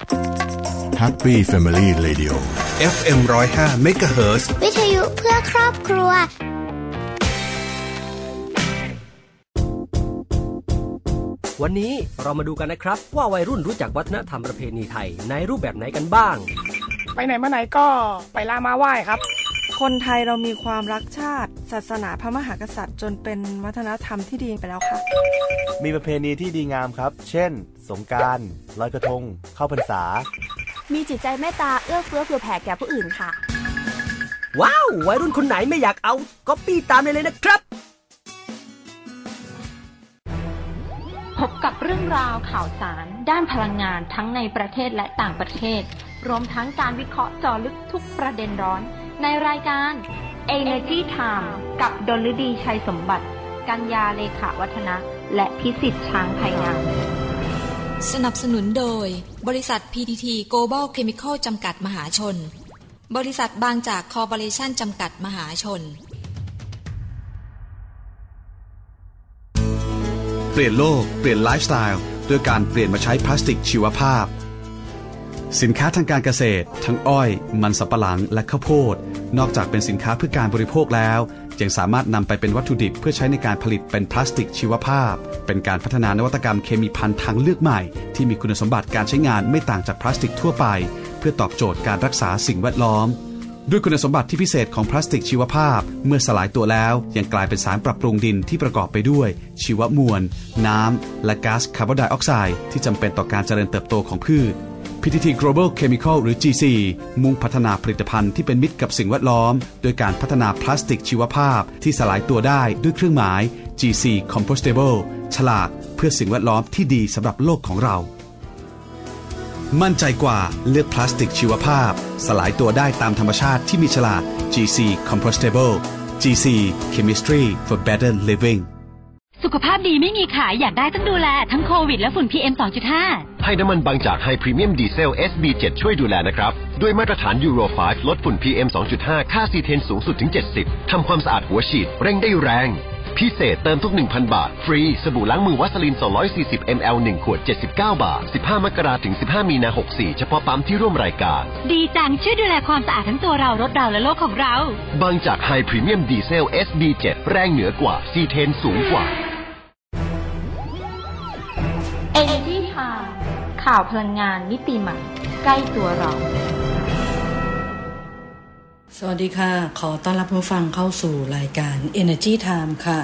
Happy Family Radio FM 105 MHz วิทยุเพื่อครอบครัววันนี้เรามาดูกันนะครับ ว่าวัยรุ่นรู้จักวัฒนธรรมประเพณีไทยในรูปแบบไหนกันบ้าง ไปไหนมาไหนก็ไปลามาไหว้ครับ คนไทยเรามีความรักชาติ ศาสนาพระมหากษัตริย์ จนเป็นวัฒนธรรมที่ดีไปแล้วค่ะ มีประเพณีที่ดีงามครับ เช่น สงการลอยกระทง เข้าพรรษา มีจิตใจเมตตาเอื้อเฟื้อเผื่อแผ่แก่ผู้อื่นค่ะ ว้าววัยรุ่นคนไหนไม่อยากเอาก็ปี้ตามได้เลยนะครับ พบกับเรื่องราวข่าวสาร ด้านพลังงานทั้งในประเทศและต่างประเทศ รวมทั้งการวิเคราะห์เจอลึกทุกประเด็นร้อน ในรายการ Energy Time กับดลฤดีชัยสมบัติ กัญญาเลขาวัฒนะ และพิสิทธิ์ช้างไทยงามสนับสนุนโดย บริษัท PTT Global Chemical จำกัดมหาชน บริษัทบางจากคอร์ปอเรชั่นจำกัดมหาชน เปลี่ยนโลก เปลี่ยนไลฟ์สไตล์ด้วยการเปลี่ยนมาใช้พลาสติกชีวภาพ สินค้าทางการเกษตร ทั้งอ้อย มันสำปะหลังและข้าวโพด นอกจากเป็นสินค้าเพื่อการบริโภคแล้ว ยังสามารถนำไปเป็นวัตถุดิบเพื่อใช้ในการผลิตเป็นพลาสติกชีวภาพ เป็นการพัฒนานวัตกรรมเคมีพันทางเลือกใหม่ ที่มีคุณสมบัติการใช้งานไม่ต่างจากพลาสติกทั่วไป เพื่อตอบโจทย์การรักษาสิ่งแวดล้อม ด้วยคุณสมบัติที่พิเศษของพลาสติกชีวภาพ เมื่อสลายตัวแล้ว ยังกลายเป็นสารปรับปรุงดินที่ประกอบไปด้วย ชีวมวล น้ำและก๊าซคาร์บอนไดออกไซด์ที่จำเป็นต่อการเจริญเติบโตของพืช PTT Global Chemical หรือ GC มุ่งพัฒนาผลิตภัณฑ์ที่เป็นมิตรกับสิ่งแวดล้อม โดยการพัฒนาพลาสติกชีวภาพที่สลายตัวได้ด้วยเครื่องหมาย GC Compostable ฉลากเพื่อสิ่งแวดล้อมที่ดีสำหรับโลกของเรา มั่นใจกว่าเลือกพลาสติกชีวภาพ สลายตัวได้ตามธรรมชาติที่มีฉลาก GC Compostable GC Chemistry for Better Living สุขภาพดีไม่มีขายอยากได้ต้องดูแล ทั้งโควิดและฝุ่น PM 2.5 ให้น้ำมันบางจากไฮพรีเมียมดีเซล SB7 ช่วยดูแลนะครับ ด้วยมาตรฐานยูโร5ลดฝุ่น PM 2.5 ค่าซีเทนสูงสุดถึง 70 ทำความสะอาดหัวฉีด เร่งได้แรง พิเศษเติมทุก 1,000 บาท ฟรี สบู่ล้างมือวาสลีน 240 ml 1 ขวด 79 บาท 15 มกราถึง 15 มีนา 64 เฉพาะปั๊มที่ร่วมรายการ ดีจังช่วยดูแลความสะอาดทั้งตัวเรารถเราและโลกของเรา บางจากไฮพรีเมียมดีเซล SB7 แรงเหนือกว่าซีเทนสูงกว่า ข่าวพลังงานมิติใหม่ ใกล้ตัวเรา สวัสดีค่ะ ขอต้อนรับผู้ฟังเข้าสู่รายการ Energy Time ค่ะ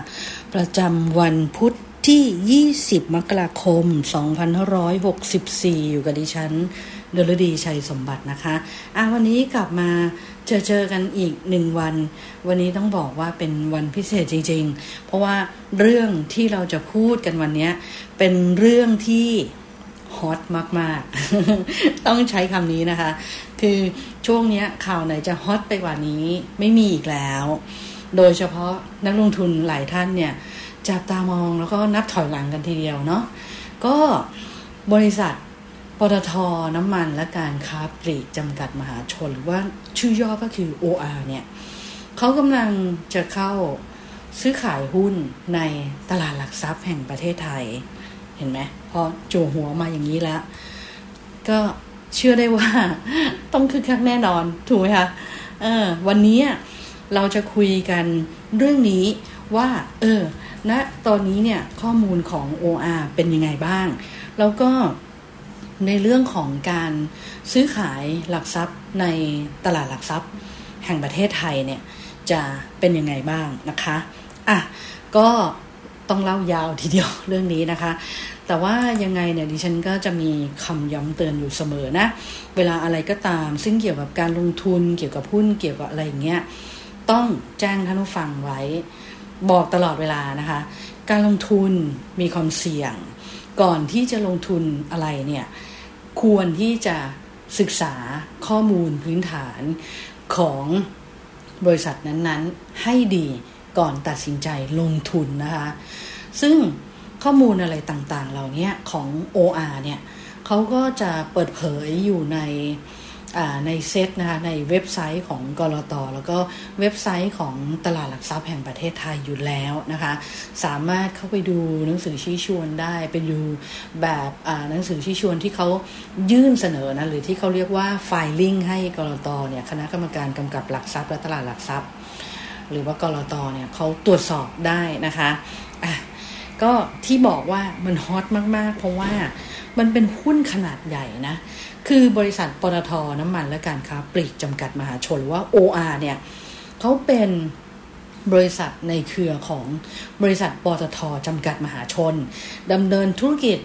ประจำวันพุธที่ 20 มกราคม 2564 อยู่กับดิฉันเดลดีชัยสมบัตินะคะอะวันนี้กลับมาเจอเจอกันอีกหนึ่งวัน วันนี้ต้องบอกว่าเป็นวันพิเศษจริง ๆ เพราะว่าเรื่องที่เราจะพูดกันวันนี้เป็นเรื่องที่ ฮอตมาก ๆ ต้องใช้คำนี้นะคะ คือช่วงนี้ข่าวไหนจะฮอตไปกว่านี้ไม่มีอีกแล้ว โดยเฉพาะนักลงทุนหลายท่านเนี่ย จับตามองแล้วก็นับถอยหลังกันทีเดียวเนาะก็บริษัทปตทน้ำมันและการค้าปลีกจำกัดมหาชน หรือว่าชื่อย่อก็คือ OR เนี่ยเขากำลังจะเข้าซื้อขายหุ้นในตลาดหลักทรัพย์แห่งประเทศไทย เห็นไหม อจูหัวมาอย่างนี้แล้ว ก็เชื่อได้ว่า ต้องคึกคักแน่นอนถูกไหมคะเออ วันนี้เราจะคุยกันเรื่องนี้ว่า เออณนะตอนนี้เนี่ยข้อมูลของ OR เป็นยังไงบ้าง แล้วก็ในเรื่องของการซื้อขายหลักทรัพย์ในตลาดหลักทรัพย์ แห่งประเทศไทยเนี่ยจะเป็นยังไงบ้างนะคะ อะ ก็ ต้องเล่ายาวทีเดียวเรื่องนี้นะคะ แต่ว่ายังไงเนี่ยดิฉันก็จะมีคำย้ำเตือนอยู่เสมอนะ เวลาอะไรก็ตาม ซึ่งเกี่ยวกับการลงทุนเกี่ยวกับหุ้นเกี่ยวกับอะไรอย่างเงี้ยต้องแจ้งท่านผู้ฟังไว้ บอกตลอดเวลานะคะ การลงทุนมีความเสี่ยง ก่อนที่จะลงทุนอะไรเนี่ยควรที่จะศึกษาข้อมูลพื้นฐานของบริษัทนั้นๆให้ดี ก่อนตัดสินใจลงทุนนะคะ ซึ่งข้อมูลอะไรต่างๆ เหล่านี้ของ OR เนี่ยเขาก็จะเปิดเผยอยู่ในในเซตนะคะในเว็บไซต์ของกรตแล้วก็เว็บไซต์ของตลาดหลักทรัพย์แห่งประเทศไทยอยู่แล้วนะคะ สามารถเข้าไปดูหนังสือชี้ชวนได้ไปดูแบบหนังสือชี้ชวนที่เขายื่นเสนอนะหรือที่เขาเรียกว่าไฟลิ่งให้กรตเนี่ยคณะกรรมการกำกับหลักทรัพย์และตลาดหลักทรัพย์ หรือว่ากรตเนี่ยเขาตรวจสอบได้นะคะอะก็ที่บอกว่ามันฮอตมาก ๆ เพราะว่ามันเป็นหุ้นขนาดใหญ่นะ คือบริษัทปตทน้ำมันและการค้าปลีกจำกัดมหาชนหรือว่า OR เนี่ยเขาเป็นบริษัทในเครือของบริษัทปตทจำกัดมหาชนดำเนินธุรกิจ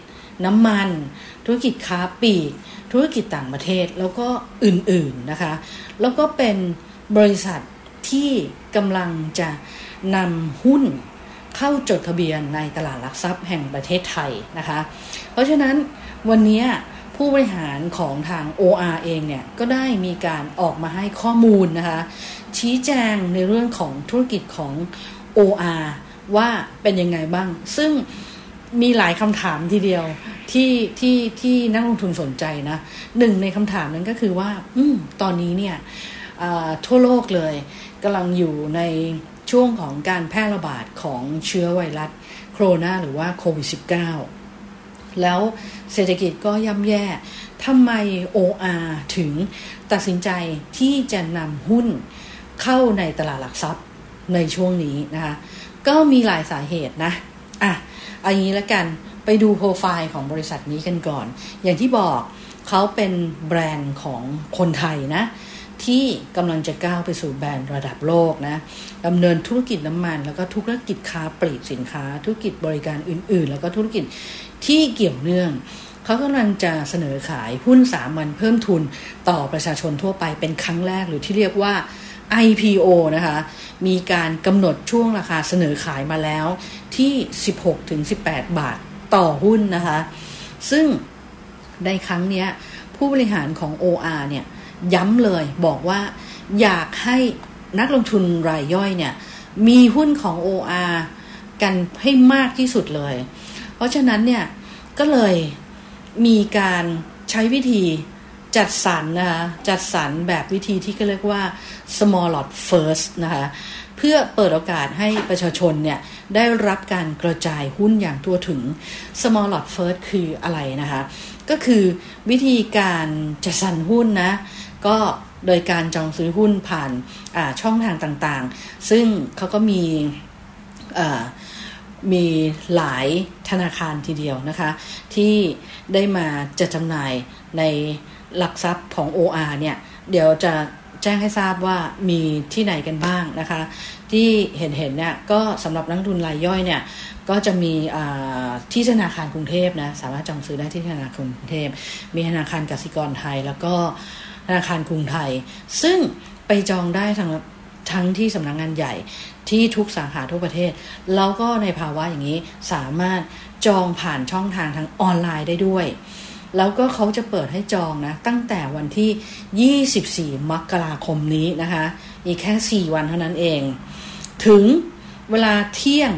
น้ำมัน ธุรกิจค้าปลีก ธุรกิจต่างประเทศแล้วก็อื่นๆนะคะ แล้วก็เป็นบริษัท ที่กำลังจะนำหุ้นเข้าจดทะเบียนในตลาดหลักทรัพย์แห่งประเทศไทยนะคะ เพราะฉะนั้นวันนี้ผู้บริหารของทาง OR เองเนี่ยก็ได้มีการออกมาให้ข้อมูลนะคะ ชี้แจงในเรื่องของธุรกิจของ OR ว่าเป็นยังไงบ้าง ซึ่งมีหลายคำถามทีเดียวที่ที่ที่นักลงทุนสนใจนะหนึ่งในคำถามนั้นก็คือว่าอตอนนี้เนี่ยทั่วโลกเลย กำลังอยู่ในช่วงของการแพร่ระบาดของเชื้อไวรัสโคโรนาหรือว่าโควิด -19 แล้วเศรษฐกิจก็ย่ำแย่ทำไม OR ถึงตัดสินใจที่จะนำหุ้นเข้าในตลาดหลักทรัพย์ในช่วงนี้นะคะ ก็มีหลายสาเหตุนะ อะเอางี้ล้วกันไปดูโปรไฟล์ของบริษัทนี้กันก่อน อย่างที่บอกเขาเป็นแบรนด์ของคนไทยนะ ที่กำลังจะก้าวไปสู่แบรนด์ระดับโลกนะดำเนินธุรกิจน้ำมัน แล้วก็ธุรกิจค้าปลีกสินค้า ธุรกิจบริการอื่น ๆ แล้วก็ธุรกิจที่เกี่ยวเนื่อง เขากำลังจะเสนอขายหุ้นสามัญเพิ่มทุนต่อประชาชนทั่วไปเป็นครั้งแรกหรือที่เรียกว่า IPO นะคะ มีการกำหนดช่วงราคาเสนอขายมาแล้วที่ 16-18 บาทต่อหุ้นนะคะ ซึ่งในครั้งนี้ผู้บริหารของ OR เนี่ย ย้ำเลยบอกว่าอยากให้นักลงทุนรายย่อยเนี่ย มีหุ้นของ OR กันให้มากที่สุดเลย เพราะฉะนั้นเนี่ยก็เลยมีการใช้วิธีจัดสรรนะคะจัดสรรแบบวิธีที่ก็เรียกว่า small lot first นะคะเพื่อเปิดโอกาสให้ประชาชนเนี่ยได้รับการกระจายหุ้นอย่างทั่วถึง small lot first คืออะไรนะคะ ก็คือวิธีการจัดสรรหุ้นนะ ก็โดยการจองซื้อหุ้นผ่านช่องทางต่างๆ ซึ่งเขาก็มีมีหลายธนาคารทีเดียวนะคะ ที่ได้มาจะจำหน่ายในหลักทรัพย์ของ OR เนี่ย เดี๋ยวจะแจ้งให้ทราบว่ามีที่ไหนกันบ้างนะคะ ที่เห็นเห็นเนี่ยก็สำหรับนักทุนรายย่อยเนี่ย ก็จะมีที่ธนาคารกรุงเทพนะ สามารถจองซื้อได้ที่ธนาคารกรุงเทพ มีธนาคารกสิกรไทยแล้วก็ ธนาคารกรุงไทย ซึ่งไปจองได้ทั้งทั้งที่สำนักงงานใหญ่ที่ทุกสาขาทุกประเทศ แล้วก็ในภาวะอย่างนี้สามารถจองผ่านช่องทางทางออนไลน์ได้ด้วย แล้วก็เขาจะเปิดให้จองนะ ตั้งแต่วันที่ 24 มกราคมนี้นะคะ อีกแค่ 4 วันเท่านั้นเอง ถึงเวลาเที่ยง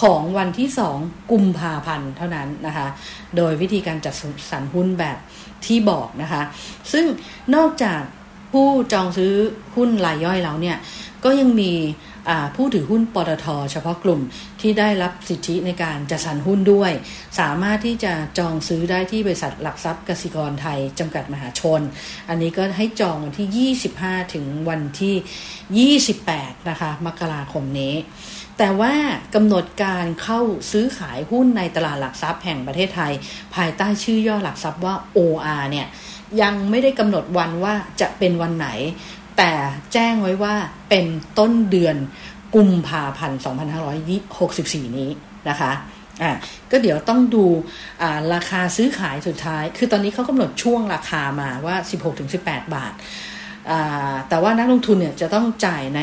ของวันที่ 2 กุมภาพันธ์เท่านั้นนะคะ โดยวิธีการจัดสรรหุ้นแบบที่บอกนะคะ ซึ่งนอกจากผู้จองซื้อหุ้นรายย่อยแล้วเนี่ย ก็ยังมีผู้ถือหุ้นปตทเฉพาะกลุ่มที่ได้รับสิทธิในการจัดสรรหุ้นด้วย สามารถที่จะจองซื้อได้ที่บริษัทหลักทรัพย์กสิกรไทย จำกัดมหาชน อันนี้ก็ให้จองวันที่ 25 ถึงวันที่ 28 นะคะ มกราคมนี้ แต่ว่ากำหนดการเข้าซื้อขายหุ้นในตลาดหลักทรัพย์แห่งประเทศไทย ภายใต้ชื่อย่อหลักทรัพย์ว่า OR เนี่ยยังไม่ได้กำหนดวันว่าจะเป็นวันไหน แต่แจ้งไว้ว่าเป็นต้นเดือนกุมภาพันธ์ 2564 นี้นะคะอะก็เดี๋ยวต้องดูราคาซื้อขายสุดท้าย คือตอนนี้เขากำหนดช่วงราคามาว่า 16-18 บาท แต่ว่านักลงทุนเนี่ยจะต้องจ่ายใน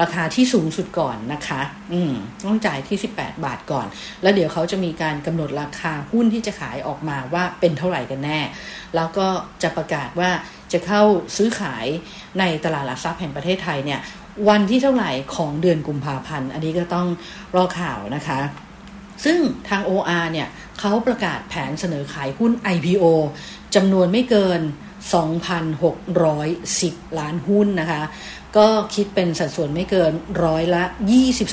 ราคาที่สูงสุดก่อนนะคะ อืมต้องจ่ายที่ 18 บาทก่อน แล้วเดี๋ยวเขาจะมีการกำหนดราคาหุ้นที่จะขายออกมาว่าเป็นเท่าไหร่กันแน่ แล้วก็จะประกาศว่าจะเข้าซื้อขายในตลาดหลักทรัพย์แห่งประเทศไทยเนี่ย วันที่เท่าไหร่ของเดือนกุมภาพันธ์ อันนี้ก็ต้องรอข่าวนะคะ ซึ่งทาง OR เนี่ยเขาประกาศแผนเสนอขายหุ้น IPO จำนวนไม่เกิน 2,610 ล้านหุ้นนะคะ ก็คิดเป็นสัดส่วนไม่เกินร้อยละ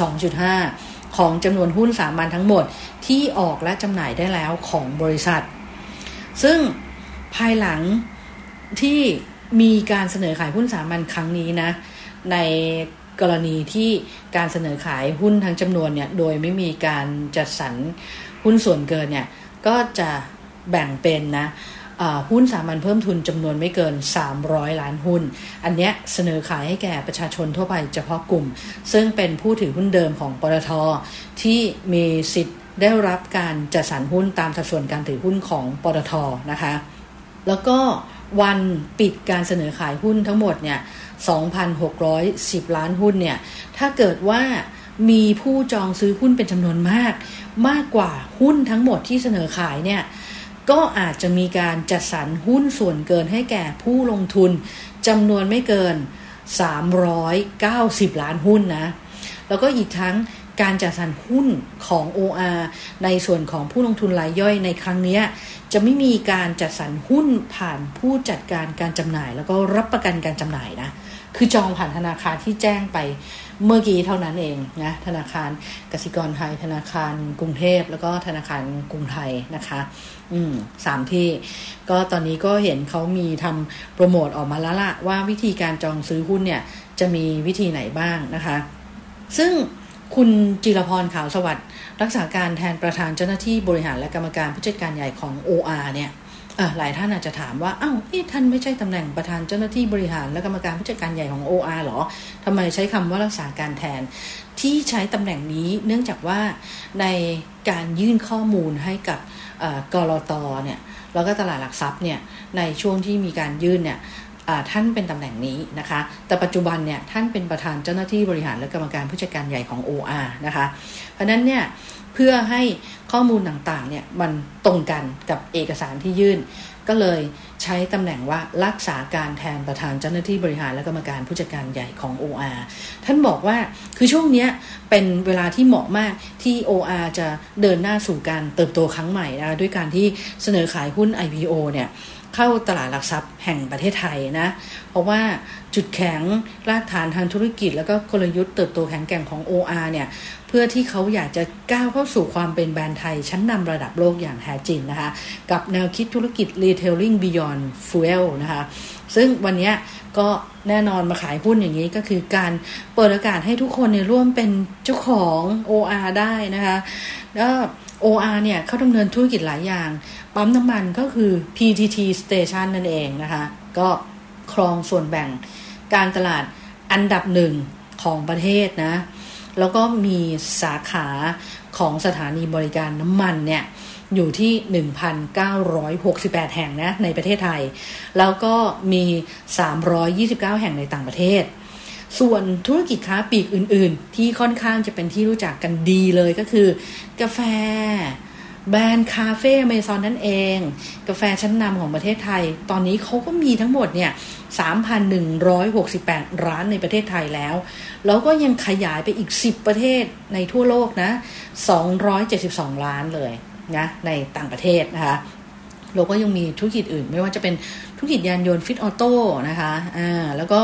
22.5 ของจำนวนหุ้นสามัญทั้งหมดที่ออกและจำหน่ายได้แล้วของบริษัท ซึ่งภายหลังที่มีการเสนอขายหุ้นสามัญครั้งนี้นะ ในกรณีที่การเสนอขายหุ้นทั้งจำนวนเนี่ยโดยไม่มีการจัดสรรหุ้นส่วนเกินเนี่ยก็จะแบ่งเป็นนะ หุ้นสามัญเพิ่มทุนจำนวนไม่เกิน 300 ล้านหุ้น อันนี้เสนอขายให้แก่ประชาชนทั่วไปเฉพาะกลุ่ม ซึ่งเป็นผู้ถือหุ้นเดิมของปตทที่มีสิทธิ์ได้รับการจัดสรรหุ้นตามสัดส่วนการถือหุ้นของปตทนะคะ แล้วก็วันปิดการเสนอขายหุ้นทั้งหมดเนี่ย 2,610 ล้านหุ้นเนี่ย ถ้าเกิดว่ามีผู้จองซื้อหุ้นเป็นจำนวนมาก มากกว่าหุ้นทั้งหมดที่เสนอขายเนี่ย ก็อาจจะมีการจัดสรรหุ้นส่วนเกินให้แก่ผู้ลงทุนจำนวนไม่เกิน 390 ล้านหุ้นนะ แล้วก็อีกทั้งการจัดสรรหุ้นของ OR ในส่วนของผู้ลงทุนรายย่อยในครั้งนี้จะไม่มีการจัดสรรหุ้นผ่านผู้จัดการการจำหน่าย แล้วก็รับประกันการจำหน่ายนะ คือจองผ่านธนาคารที่แจ้งไปเมื่อกี้เท่านั้นเองนะธนาคารกสิกรไทย ธนาคารกรุงเทพ แล้วก็ธนาคารกรุงไทยนะคะ อืมสามที่ ก็ตอนนี้ก็เห็นเขามีทำโปรโมทออกมาแล้วละว่าวิธีการจองซื้อหุ้นเนี่ย จะมีวิธีไหนบ้างนะคะ ซึ่งคุณจิรพรขาวสวัสดิ์รักษาการแทนประธานเจ้าหน้าที่บริหารและกรรมการผู้จัดการใหญ่ของ OR เนี่ย หลายท่านอาจจะถามว่า อ้าวท่านไม่ใช่ตำแหน่งประธานเจ้าหน้าที่บริหารและกรรมการผู้จัดการใหญ่ของ OR หรอทำไมใช้คำว่ารักษาการแทน ที่ใช้ตำแหน่งนี้เนื่องจากว่าในการยื่นข้อมูลให้กับกรอตเนี่ยแล้วก็ตลาดหลักทรัพย์เนี่ยในช่วงที่มีการยื่นเนี่ยท่านเป็นตำแหน่งนี้นะคะ แต่ปัจจุบันเนี่ยท่านเป็นประธานเจ้าหน้าที่บริหารและกรรมการผู้จัดการใหญ่ของ OR นะคะ เพราะนั้นเนี่ย เพื่อให้ข้อมูลต่างๆเนี่ยมันตรงกันกับเอกสารที่ยื่น ก็เลยใช้ตำแหน่งว่ารักษาการแทนประธานเจ้าหน้าที่บริหารและกรรมการผู้จัดการใหญ่ของ OR ท่านบอกว่าคือช่วงนี้เป็นเวลาที่เหมาะมากที่ OR จะเดินหน้าสู่การเติบโตครั้งใหม่นะด้วยการที่เสนอขายหุ้น IPO เนี่ย เข้าตลาดหลักทรัพย์แห่งประเทศไทยนะ เพราะว่าจุดแข็งรากฐานทางธุรกิจ แล้วก็กลยุทธ์เติบโตแข็งแกร่งของ OR เนี่ย เพื่อที่เขาอยากจะก้าวเข้าสู่ความเป็นแบรนด์ไทย ชั้นนำระดับโลกอย่างแท้จริงนะคะ กับแนวคิดธุรกิจ Retailing Beyond Fuel นะคะ ซึ่งวันนี้ก็แน่นอนมาขายหุ้นอย่างนี้ก็คือการเปิดโอกาสให้ทุกคนเนี่ยร่วมเป็นเจ้าของ OR ได้นะคะ แล้ว OR เนี่ยเขาดำเนินธุรกิจหลายอย่าง ปั๊มน้ำมันก็คือ PTT Station นั่นเองนะคะ ก็ครองส่วนแบ่งการตลาดอันดับหนึ่งของประเทศนะ แล้วก็มีสาขาของสถานีบริการน้ำมันเนี่ยอยู่ที่ 1,968 แห่งนะในประเทศไทย แล้วก็มี 329 แห่งในต่างประเทศ ส่วนธุรกิจค้าปลีกอื่น ๆ ที่ค่อนข้างจะเป็นที่รู้จักกันดีเลยก็คือ กาแฟ แบรนด์คาเฟ่เมซอนนั่นเอง กาแฟชั้นนำของประเทศไทย ตอนนี้เขาก็มีทั้งหมดเนี่ย 3,168 ร้านในประเทศไทยแล้ว แล้วก็ยังขยายไปอีก 10 ประเทศในทั่วโลกนะ 272ร้านเลยนะในต่างประเทศนะคะ เราก็ยังมีธุรกิจอื่น ไม่ว่าจะเป็นธุรกิจยานยนต์ FIT Auto นะคะอ่าแล้วก็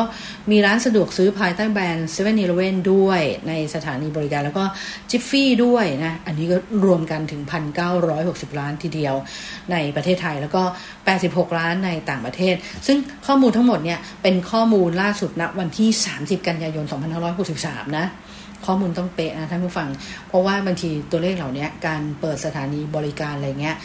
มีร้านสะดวกซื้อภายใต้แบรนด์เซเว่นอีเลเวนด้วยในสถานีบริการแล้วก็ Jiffy ด้วยนะ อันนี้ก็รวมกันถึง 1,960 ล้านทีเดียวในประเทศไทย แล้วก็ 86 ล้านในต่างประเทศ ซึ่งข้อมูลทั้งหมดเนี่ยเป็นข้อมูลล่าสุดณวันที่ 30 กันยายน 2563 นะ ข้อมูลต้องเป๊ะนะท่านผู้ฟัง เพราะว่าบางทีตัวเลขเหล่านี้การเปิดสถานีบริการอะไรเงี้ย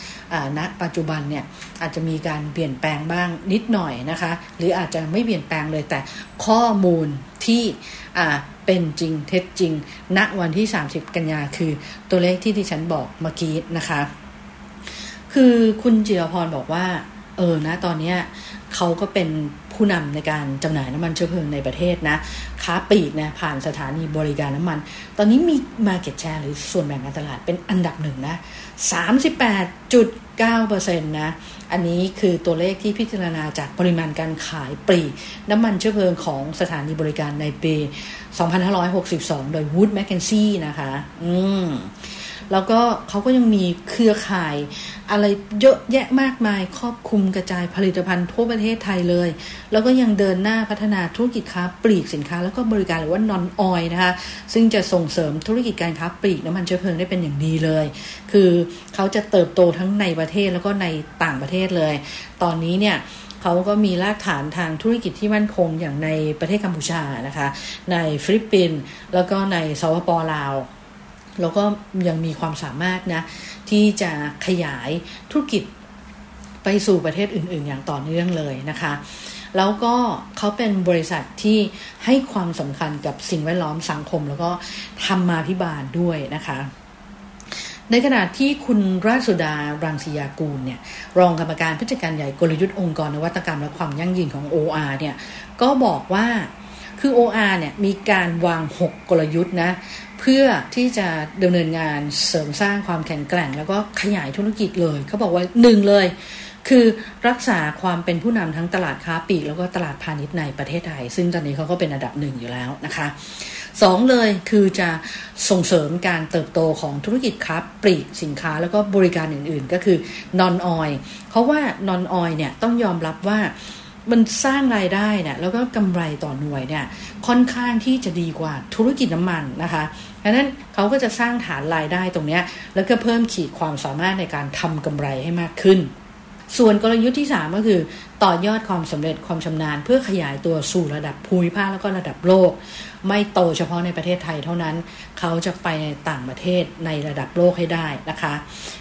ณปัจจุบันเนี่ยอาจจะมีการเปลี่ยนแปลงบ้างนิดหน่อยนะคะ หรืออาจจะไม่เปลี่ยนแปลงเลยแต่ข้อมูลที่เป็นจริงเท็จจริง ณวันที่ 30 กันยาคือตัวเลขที่ที่ฉันบอกเมื่อกี้นะคะ คือคุณจิรพรบอกว่า เออนะตอนนี้เขาก็เป็น ผู้นำในการจำหน่ายน้ำมันเชื้อเพลิงในประเทศนะ ค้าปลีกนะผ่านสถานีบริการน้ำมัน ตอนนี้มี Market Share หรือส่วนแบ่งการตลาดเป็นอันดับหนึ่งนะ38.9%นะอันนี้คือตัวเลขที่พิจารณาจากปริมาณการขายปลีกน้ำมันเชื้อเพลิงของสถานีบริการในปี 2562 โดย Wood Mackenzie นะคะ อืมแล้วก็เขาก็ยังมีเครือข่าย อะไรเยอะแยะมากมายครอบคลุมกระจายผลิตภัณฑ์ทั่วประเทศไทยเลย แล้วก็ยังเดินหน้าพัฒนาธุรกิจค้าปลีกสินค้า แล้วก็บริการหรือว่านอนออยนะคะซึ่งจะส่งเสริมธุรกิจการค้าปลีกน้ำมันเชื้อเพลิงได้เป็นอย่างดีเลย คือเขาจะเติบโตทั้งในประเทศแล้วก็ในต่างประเทศเลย ตอนนี้เนี่ยเขาก็มีรากฐานทางธุรกิจที่มั่นคงอย่างในประเทศกัมพูชานะคะ ในฟิลิปปินส์แล้วก็ในสปปลาว แล้วก็ยังมีความสามารถนะที่จะขยายธุรกิจไปสู่ประเทศอื่น ๆ อย่างต่อเนื่องเลยนะคะ แล้วก็เขาเป็นบริษัทที่ให้ความสำคัญกับสิ่งแวดล้อมสังคม แล้วก็ทำมาพิบาลด้วยนะคะ ในขณะที่คุณราชสุดารังสียากูลเนี่ยรองกรรมการผู้จัดการใหญ่กลยุทธ์องค์กรนวัตกรรมและความยั่งยืนของ OR เนี่ยก็บอกว่าคือ OR เนี่ยมีการวาง 6 กลยุทธ์นะ เพื่อที่จะดำเนินงานเสริมสร้างความแข็งแกร่ง แล้วก็ขยายธุรกิจเลยเขาบอกว่าหนึ่งเลย คือรักษาความเป็นผู้นำทั้งตลาดค้าปลีกแล้วก็ตลาดพาณิชย์ในประเทศไทย ซึ่งตอนนี้เขาก็เป็นอันดับหนึ่งอยู่แล้วนะคะสองเลยคือจะส่งเสริมการเติบโตของธุรกิจค้าปลีกสินค้าแล้วก็บริการอื่นๆ ก็คือนอนออยเพราะว่านอนออยเนี่ยต้องยอมรับว่า มันสร้างรายได้เนี่ยแล้วก็กำไรต่อหน่วยเนี่ยค่อนข้างที่จะดีกว่าธุรกิจน้ำมันนะคะดังนั้นเขาก็จะสร้างฐานรายได้ตรงนี้แล้วก็เพิ่มขีดความสามารถในการทำกำไรให้มากขึ้น ส่วนกลยุทธ์ที่ 3 ก็คือ ต่อยอดความสำเร็จความชำนาญ เพื่อขยายตัวสู่ระดับภูมิภาคแล้วก็ระดับโลก ไม่โตเฉพาะในประเทศไทยเท่านั้น เขาจะไปในต่างประเทศในระดับโลกให้ได้นะคะ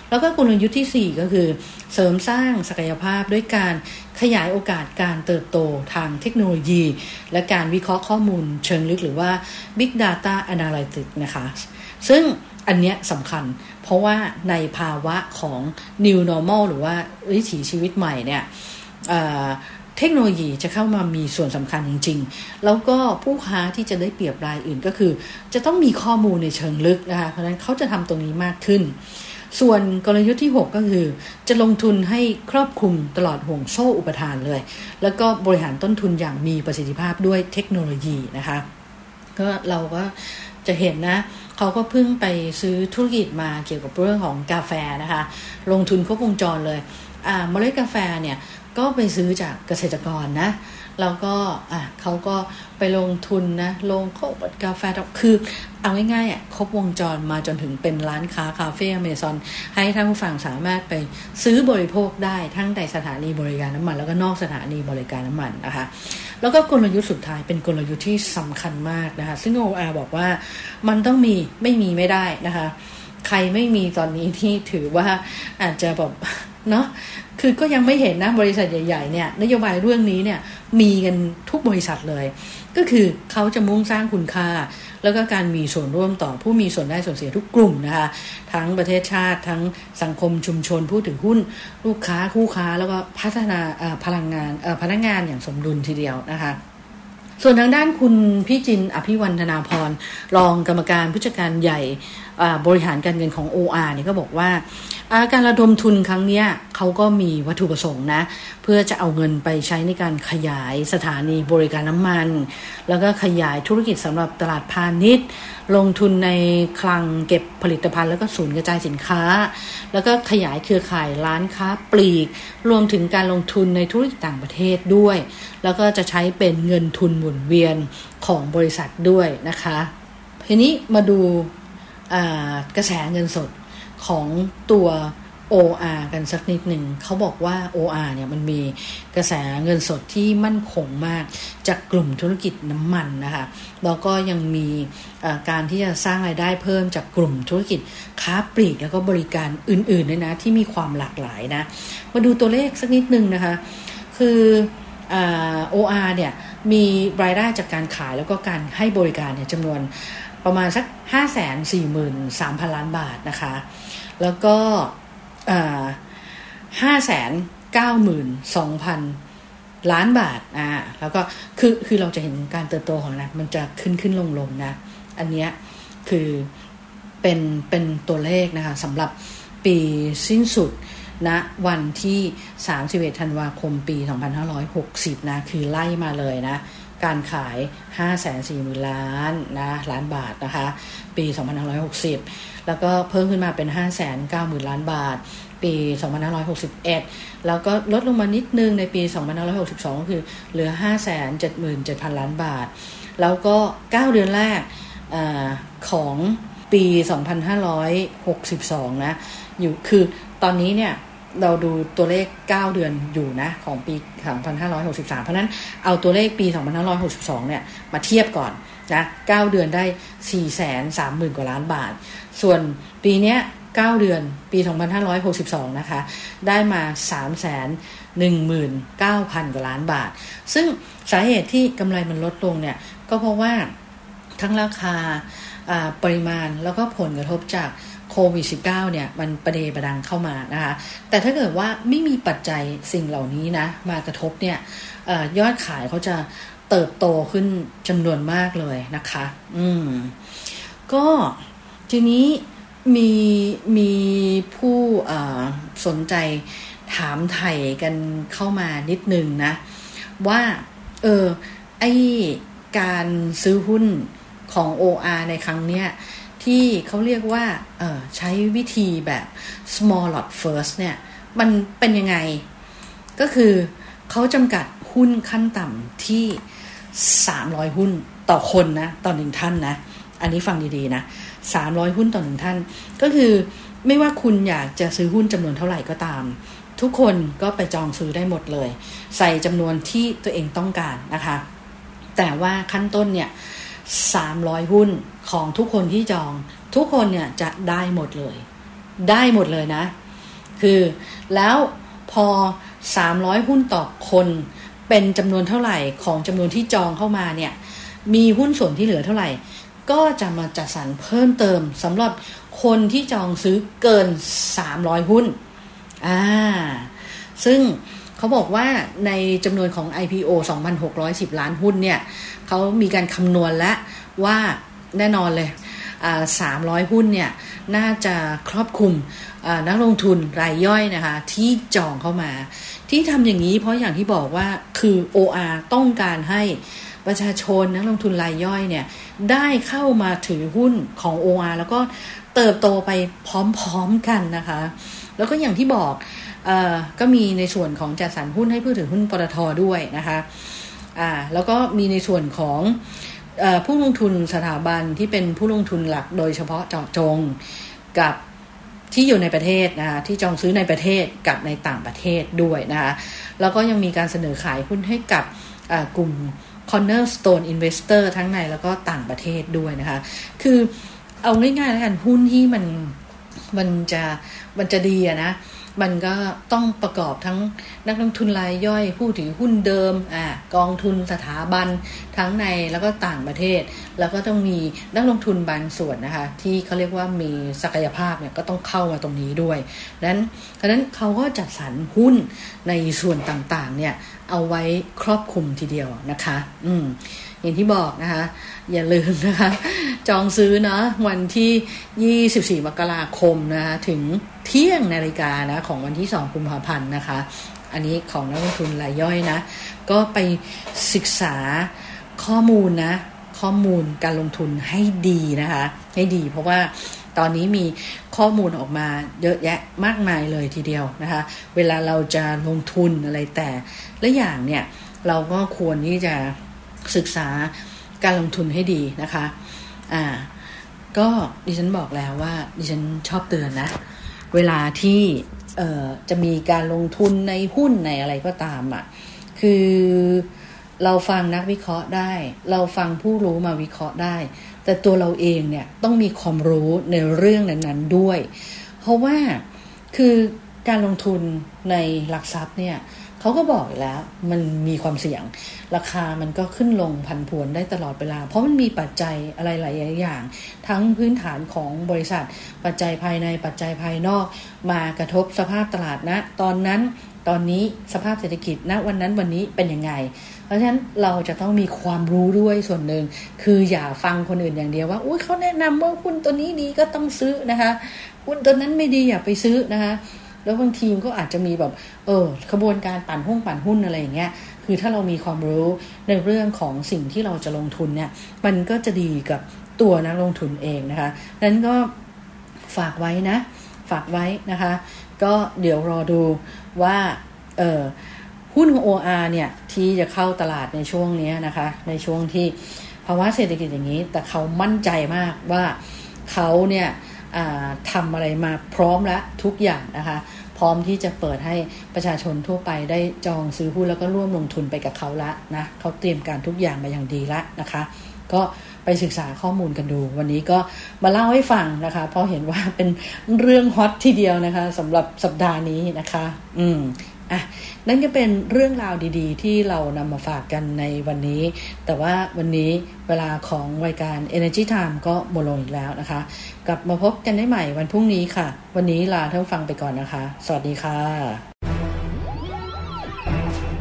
แล้วก็กลยุทธ์ที่ 4 ก็คือ เสริมสร้างศักยภาพด้วยการขยายโอกาสการเติบโตทางเทคโนโลยี และการวิเคราะห์ข้อมูลเชิงลึกหรือว่า Big Data Analytics นะคะ ซึ่งอันเนี้ยสำคัญ เพราะว่าในภาวะของ New Normal หรือว่าวิถีชีวิตใหม่เนี่ยเทคโนโลยีจะเข้ามามีส่วนสำคัญจริง ๆ แล้วก็ผู้ค้าที่จะได้เปรียบรายอื่นก็คือ จะต้องมีข้อมูลในเชิงลึกนะคะ เพราะฉะนั้นเขาจะทำตรงนี้มากขึ้น ส่วนกลยุทธ์ที่ 6 ก็คือ จะลงทุนให้ครอบคลุมตลอดห่วงโซ่อุปทานเลย แล้วก็บริหารต้นทุนอย่างมีประสิทธิภาพด้วยเทคโนโลยีนะคะ ก็เราก็ จะเห็นนะเขาก็เพิ่งไปซื้อธุรกิจมาเกี่ยวกับเรื่องของกาแฟนะคะ ลงทุนครบวงจรเลยอ่าเมล็ดกาแฟเนี่ยก็ไปซื้อจากเกษตรกรนะ แล้วก็อะเขาก็ไปลงทุนนะลงโคบกาแฟคือ เอาง่ายๆอะครบวงจรมาจนถึงเป็นร้านค้าคาเฟ่อเมซอนให้ท่านผู้ฟังสามารถไปซื้อบริโภคได้ทั้งในสถานีบริการน้ำมัน แล้วก็นอกสถานีบริการน้ำมันนะคะ แล้วก็กลยุทธ์สุดท้ายเป็นกลยุทธ์ที่สำคัญมากนะคะ ซึ่งโออาบอกว่ามันต้องมีไม่มีไม่ได้นะคะ ใครไม่มีตอนนี้ที่ถือว่าอาจจะแบบ เนาะคือก็ยังไม่เห็นนะบริษัทใหญ่ๆเนี่ยนโยบายเรื่องนี้เนี่ยมีกันทุกบริษัทเลย ก็คือเขาจะมุ่งสร้างคุณค่า แล้วก็การมีส่วนร่วมต่อผู้มีส่วนได้ส่วนเสียทุกกลุ่มนะคะทั้งประเทศชาติทั้งสังคมชุมชนผู้ถือหุ้น ลูกค้าคู่ค้าแล้วก็พัฒนาพลังงานพนักงานอย่างสมดุลทีเดียวนะคะ ส่วนทางด้านคุณพี่จินอภิวันธนาพรรองกรรมการผู้จัดการใหญ่บริหารการเงินของ OR เนี่ยก็บอกว่า การระดมทุนครั้งนี้เขาก็มีวัตถุประสงค์นะ เพื่อจะเอาเงินไปใช้ในการขยายสถานีบริการน้ำมัน แล้วก็ขยายธุรกิจสำหรับตลาดพาณิชย์ ลงทุนในคลังเก็บผลิตภัณฑ์ แล้วก็ศูนย์กระจายสินค้า แล้วก็ขยายเครือข่ายร้านค้าปลีก รวมถึงการลงทุนในธุรกิจต่างประเทศด้วยแล้วก็จะใช้เป็นเงินทุนหมุนเวียนของบริษัทด้วยนะคะทีนี้มาดูกระแสเงินสดของตัว OR กันสักนิดหนึ่ง เขาบอกว่า OR เนี่ยมันมีกระแสเงินสดที่มั่นคงมากจากกลุ่มธุรกิจน้ำมันนะคะ แล้วก็ยังมีการที่จะสร้างรายได้เพิ่มจากกลุ่มธุรกิจค้าปลีกแล้วก็บริการอื่นๆด้วยนะที่มีความหลากหลายนะ มาดูตัวเลขสักนิดหนึ่งนะคะ คือ OR เนี่ยมีรายได้จากการขายแล้วก็การให้บริการเนี่ยจำนวนประมาณสักห้าแสนสี่หมื่นสามพันล้านบาทนะคะ แล้วก็ห้าแสนเก้าหมื่นสองพันล้านบาทอ่าแล้วก็คือคือเราจะเห็นการเติบโตของนะมันจะขึ้นขึ้นลงลงนะ อันเนี้ยคือเป็นเป็นตัวเลขนะคะสำหรับปีสิ้นสุด ณนะวันที่ 31 ธันวาคมปี 2560 นะ คือไล่มาเลยนะ การขาย 5 4 0 0 0 0 ล้านนะล้านบาทนะคะ ปี 2560 แล้วก็เพิ่มขึ้นมาเป็น 5 9 0 0 0 0 ล้านบาท ปี 2561 แล้วก็ลดลงมานิดนึงในปี 2562 ก็คือเหลือ 577,000 ล้านบาท แล้วก็ 9 เดือนแรกอของปี 2562 นะ อยู่ คือ ตอนนี้เนี่ย เราดูตัวเลข 9 เดือนอยู่นะ ของปี 2563 เพราะนั้นเอาตัวเลขปี 2562 เนี่ย มาเทียบก่อนนะ 9 เดือนได้ 430,000 กว่าล้านบาท ส่วนปีเนี้ย 9 เดือนปี 2562 นะคะ ได้มา 319,000 กว่าล้านบาท ซึ่งสาเหตุที่กำไรมันลดลงเนี่ย ก็เพราะว่าทั้งราคาปริมาณแล้วก็ผลกระทบจาก วิด -19 เนี่ยมันประเดประดังเข้ามานะคะแต่ถ้าเกิดว่าไม่มีปัจจัยสิ่งเหล่านี้นะมากระทบเนี่ยอยอดขายเขาจะเติบโตขึ้นจำนวนมากเลยนะคะ อืม ก็ทีนี้มีมีผู้สนใจถามไถ่กันเข้ามานิดนึงนะ ว่า เออไอการซื้อหุ้นของ OR ในครั้งเนี้ย ที่เขาเรียกว่าใช้วิธีแบบ small lot first เนี่ย มันเป็นยังไง ก็คือเขาจำกัดหุ้นขั้นต่ำที่ 300 หุ้นต่อคนนะ ต่อหนึ่งท่านนะ อันนี้ฟังดีๆนะ 300 หุ้นต่อหนึ่งท่าน ก็คือไม่ว่าคุณอยากจะซื้อหุ้นจำนวนเท่าไหร่ก็ตาม ทุกคนก็ไปจองซื้อได้หมดเลย ใส่จำนวนที่ตัวเองต้องการนะคะ แต่ว่าขั้นต้นเนี่ย300 หุ้น ของทุกคนที่จอง ทุกคนเนี่ยจะได้หมดเลย ได้หมดเลยนะ คือแล้วพอ 300 หุ้นต่อคนเป็นจำนวนเท่าไหร่ของจำนวนที่จองเข้ามาเนี่ย มีหุ้นส่วนที่เหลือเท่าไหร่ ก็จะมาจัดสรรเพิ่มเติมสำหรับคนที่จองซื้อเกิน 300 หุ้น อ่า ซึ่งเขาบอกว่าในจำนวนของ IPO 2,610 ล้านหุ้นเนี่ย เขามีการคำนวณแล้วว่า แน่นอนเลยสามร้อยหุ้นเนี่ยน่าจะครอบคลุมนักลงทุนรายย่อยนะคะที่จองเข้ามา ที่ทำอย่างนี้เพราะอย่างที่บอกว่าคือ OR ต้องการให้ประชาชนนักลงทุนรายย่อยเนี่ยได้เข้ามาถือหุ้นของ OR แล้วก็เติบโตไปพร้อมๆกันนะคะ แล้วก็อย่างที่บอกอก็มีในส่วนของจัดสรรหุ้นให้ผู้ถือหุ้นปตทด้วยนะคะอ่าแล้วก็มีในส่วนของ ผู้ลงทุนสถาบันที่เป็นผู้ลงทุนหลักโดยเฉพาะเจาะจงกับที่อยู่ในประเทศนะที่จองซื้อในประเทศกับในต่างประเทศด้วยนะคะแล้วก็ยังมีการเสนอขายหุ้นให้กับกลุ่ม cornerstone investor ทั้งในแล้วก็ต่างประเทศด้วยนะคะ คือเอาง่ายๆแล้วกันหุ้นที่มันมันจะมันจะดีอะนะ มันก็ต้องประกอบทั้งนักลงทุนรายย่อยผู้ถือหุ้นเดิมอ่ากองทุนสถาบันทั้งในแล้วก็ต่างประเทศ แล้วก็ต้องมีนักลงทุนบางส่วนนะคะ ที่เขาเรียกว่ามีศักยภาพเนี่ยก็ต้องเข้ามาตรงนี้ด้วยนั้นเพราะนั้นเขาก็จัดสรรหุ้นในส่วนต่างๆเนี่ยเอาไว้ครอบคลุมทีเดียวนะคะ อืม อย่างที่บอกนะคะ อย่าลืมนะคะ จองซื้อเนาะวันที่ 24 มกราคมนะคะถึงเที่ยงนาฬิกานะของวันที่ 2 กุมภาพันธ์นะคะ อันนี้ของนักลงทุนรายย่อยนะ ก็ไปศึกษาข้อมูลนะ ข้อมูลการลงทุนให้ดีนะคะ ให้ดีเพราะว่าตอนนี้มีข้อมูลออกมาเยอะแยะมากมายเลยทีเดียวนะคะ เวลาเราจะลงทุนอะไรแต่ละอย่างเนี่ย เราก็ควรที่จะ ศึกษาการลงทุนให้ดีนะคะ อ่า ก็ดิฉันบอกแล้วว่าดิฉันชอบเตือนนะ เวลาที่เอ่อจะมีการลงทุนในหุ้นในอะไรก็ตามอะ่ะ คือเราฟังนักวิเคราะห์ได้ เราฟังผู้รู้มาวิเคราะห์ได้ แต่ตัวเราเองเนี่ยต้องมีความรู้ในเรื่องนั้นๆด้วย เพราะว่าคือการลงทุนในหลักทรัพย์เนี่ย เขาก็บอกแล้ว มันมีความเสี่ยง ราคามันก็ขึ้นลงพันผวนได้ตลอดเวลา เพราะมันมีปัจจัยอะไรหลายอย่าง ทั้งพื้นฐานของบริษัท ปัจจัยภายในปัจจัยภายนอก มากระทบสภาพตลาดนะ ตอนนั้นตอนนี้สภาพเศรษฐกิจณวันนั้นวันนี้เป็นยังไง เพราะฉะนั้นเราจะต้องมีความรู้ด้วยส่วนหนึ่ง คืออย่าฟังคนอื่นอย่างเดียวว่าอุ้ยเขาแนะนำว่าหุ้นตัวนี้ดีก็ต้องซื้อนะคะหุ้นตัวนั้นไม่ดีอย่าไปซื้อนะคะ แล้วบางทีมก็อาจจะมีแบบเออขบวนการปั่นหุ้นปั่นหุ้นอะไรอย่างเงี้ยคือถ้าเรามีความรู้ในเรื่องของสิ่งที่เราจะลงทุนเนี่ยมันก็จะดีกับตัวนักลงทุนเองนะคะนั้นก็ฝากไว้นะ ฝากไว้นะคะ ก็เดี๋ยวรอดูว่าเออหุ้นของ OR เนี่ยที่จะเข้าตลาดในช่วงนี้นะคะ ในช่วงที่ภาวะเศรษฐกิจอย่างนี้ แต่เขามั่นใจมากว่าเขาเนี่ยทำอะไรมาพร้อมแล้วทุกอย่างนะคะ พร้อมที่จะเปิดให้ประชาชนทั่วไปได้จองซื้อหุ้นแล้วก็ร่วมลงทุนไปกับเขาละนะเขาเตรียมการทุกอย่างมาอย่างดีละนะคะ ก็ไปศึกษาข้อมูลกันดู วันนี้ก็มาเล่าให้ฟังนะคะ เพราะเห็นว่าเป็นเรื่องฮอตทีเดียวนะคะสำหรับสัปดาห์นี้นะคะ อืม อะนั่นก็เป็นเรื่องราวดีๆ ที่เรานำมาฝากกันในวันนี้ แต่ว่าวันนี้เวลาของรายการ Energy Time ก็หมดลงอีกแล้วนะคะ กลับมาพบกันได้ใหม่วันพรุ่งนี้ค่ะ วันนี้ลาท่านฟังไปก่อนนะคะ สวัสดีค่ะ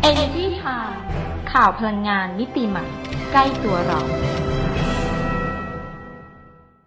Energy Time ข่าวพลังงานมิติใหม่ ใกล้ตัวเรา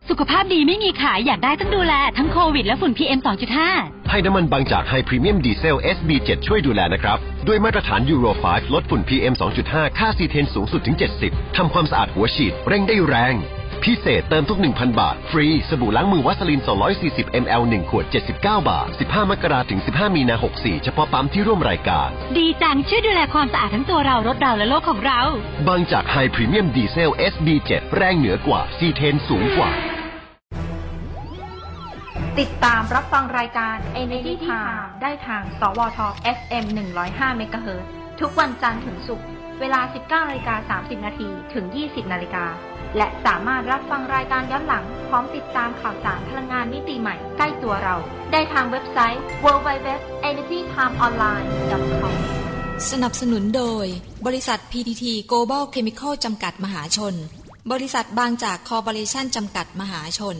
สุขภาพดีไม่มีขายอยากได้ต้องดูแล ทั้งโควิดและฝุ่น PM 2.5 ให้น้ำมันบางจากไฮพรีเมียมดีเซล SB7 ช่วยดูแลนะครับ ด้วยมาตรฐานยูโร 5 ลดฝุ่น PM 2.5 ค่าซีเทนสูงสุดถึง 70 ทำความสะอาดหัวฉีด เร่งได้แรง พิเศษเติมทุก 1,000 บาท ฟรี สบู่ล้างมือวัสลิน 240 ml 1 ขวด 79 บาท 15 มกราถึง 15 มีนา 64 เฉพาะปั๊มที่ร่วมรายการ ดีจังช่วยดูแลความสะอาดทั้งตัวเรารถเราและโลกของเรา บางจากไฮพรีเมียมดีเซล SB7 แรงเหนือกว่าซีเทนสูงกว่า ติดตามรับฟังรายการ Energy Time ได้ทาง สวท FM 105เมกะเฮิรตซ์ทุกวันจันทร์ถึงศุกร์ เวลา 19นาฬิกา30 นาทีถึง 20 นาฬิกา และสามารถรับฟังรายการย้อนหลัง พร้อมติดตามข่าวสารพลังงานมิติใหม่ใกล้ตัวเรา ได้ทางเว็บไซต์ www.energytimeonline.com สนับสนุนโดย บริษัท PTT Global Chemical จำกัดมหาชน บริษัทบางจากคอร์ปอเรชั่นจำกัดมหาชน